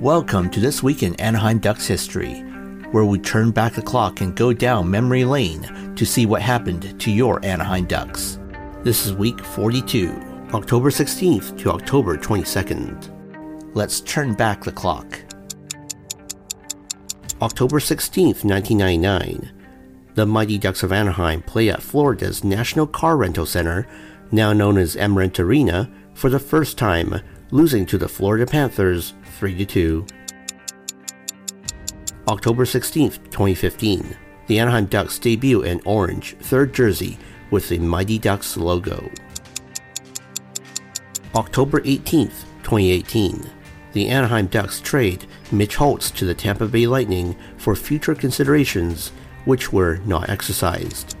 Welcome to This Week in Anaheim Ducks History, where we turn back the clock and go down memory lane to see what happened to your Anaheim Ducks. This is week 42, October 16th to October 22nd. Let's turn back the clock. October 16th, 1999. The Mighty Ducks of Anaheim play at Florida's National Car Rental Center, now known as Amerant Arena, for the first time, losing to the Florida Panthers 3 2. October 16th, 2015. The Anaheim Ducks debut in orange, third jersey with the Mighty Ducks logo. October 18th, 2018. The Anaheim Ducks trade Mitch Hults to the Tampa Bay Lightning for future considerations, which were not exercised.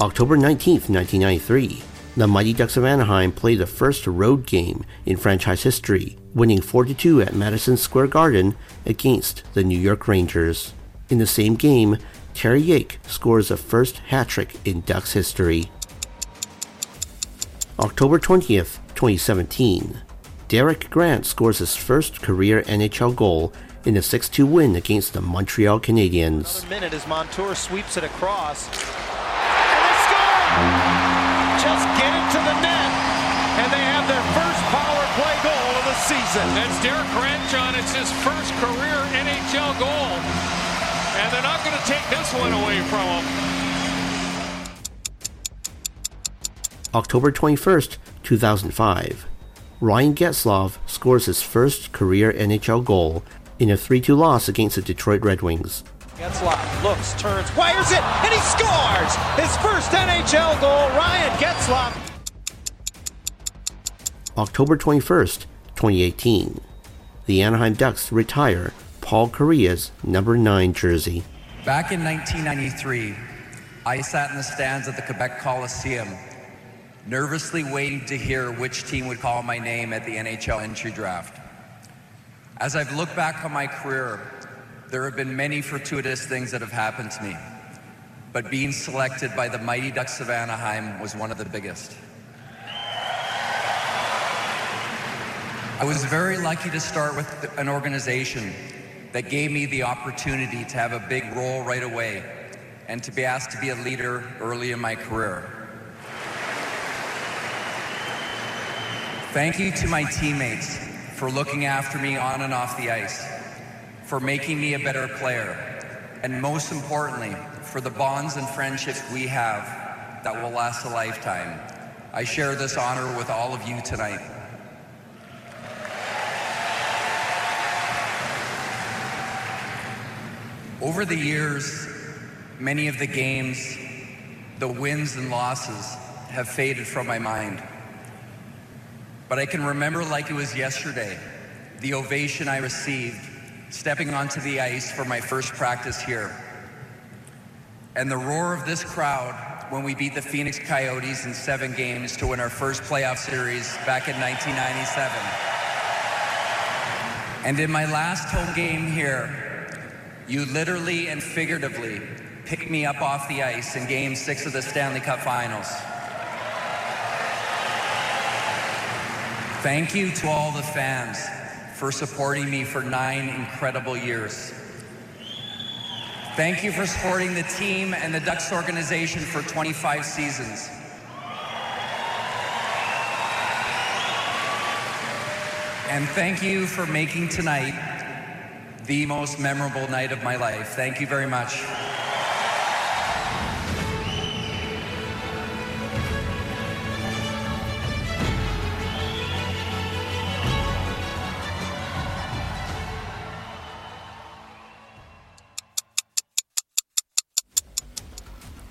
October 19th, 1993. The Mighty Ducks of Anaheim played the first road game in franchise history, winning 4-2 at Madison Square Garden against the New York Rangers. In the same game, Terry Yake scores a first hat trick in Ducks history. October 20th, 2017. Derek Grant scores his first career NHL goal in a 6-2 win against the Montreal Canadiens. Another minute as Montour sweeps it across. And score! Just get it to the net, and they have their first power play goal of the season. That's Derek Grantjohn. It's his first career NHL goal. And they're not going to take this one away from him. October 21st, 2005. Ryan Getzlaf scores his first career NHL goal in a 3-2 loss against the Detroit Red Wings. Getzlaf looks, turns, wires it, and he scores! His first NHL goal, Ryan Getzlaf. October 21st, 2018. The Anaheim Ducks retire Paul Kariya's number 9 jersey. Back in 1993, I sat in the stands at the Quebec Coliseum, nervously waiting to hear which team would call my name at the NHL entry draft. As I've looked back on my career, there have been many fortuitous things that have happened to me, but being selected by the Mighty Ducks of Anaheim was one of the biggest. I was very lucky to start with an organization that gave me the opportunity to have a big role right away and to be asked to be a leader early in my career. Thank you to my teammates for looking after me on and off the ice, for making me a better player, and most importantly, for the bonds and friendships we have that will last a lifetime. I share this honor with all of you tonight. Over the years, many of the games, the wins and losses have faded from my mind. But I can remember like it was yesterday, the ovation I received stepping onto the ice for my first practice here. And the roar of this crowd when we beat the Phoenix Coyotes in seven games to win our first playoff series back in 1997. And in my last home game here, you literally and figuratively picked me up off the ice in game six of the Stanley Cup Finals. Thank you to all the fans for supporting me for nine incredible years. Thank you for supporting the team and the Ducks organization for 25 seasons. And thank you for making tonight the most memorable night of my life. Thank you very much.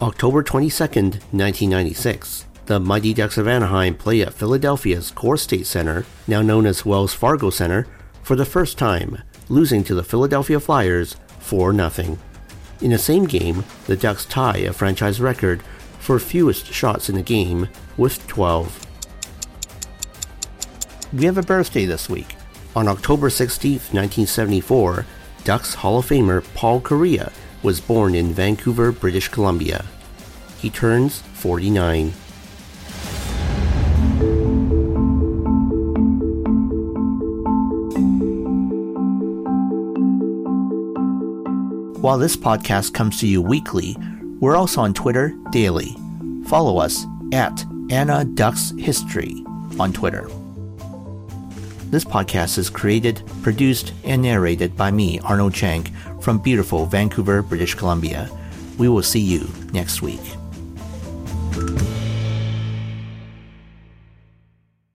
October 22nd, 1996. The Mighty Ducks of Anaheim play at Philadelphia's CoreStates Center, now known as Wells Fargo Center, for the first time, losing to the Philadelphia Flyers 4 0. In the same game, the Ducks tie a franchise record for fewest shots in a game with 12. We have a birthday this week. On October 16, 1974, Ducks Hall of Famer Paul Kariya was born in Vancouver, British Columbia. He turns 49. While this podcast comes to you weekly, we're also on Twitter daily. Follow us at Ana Ducks History on Twitter. This podcast is created, produced, and narrated by me, Arnold Chang, from beautiful Vancouver, British Columbia. We will see you next week.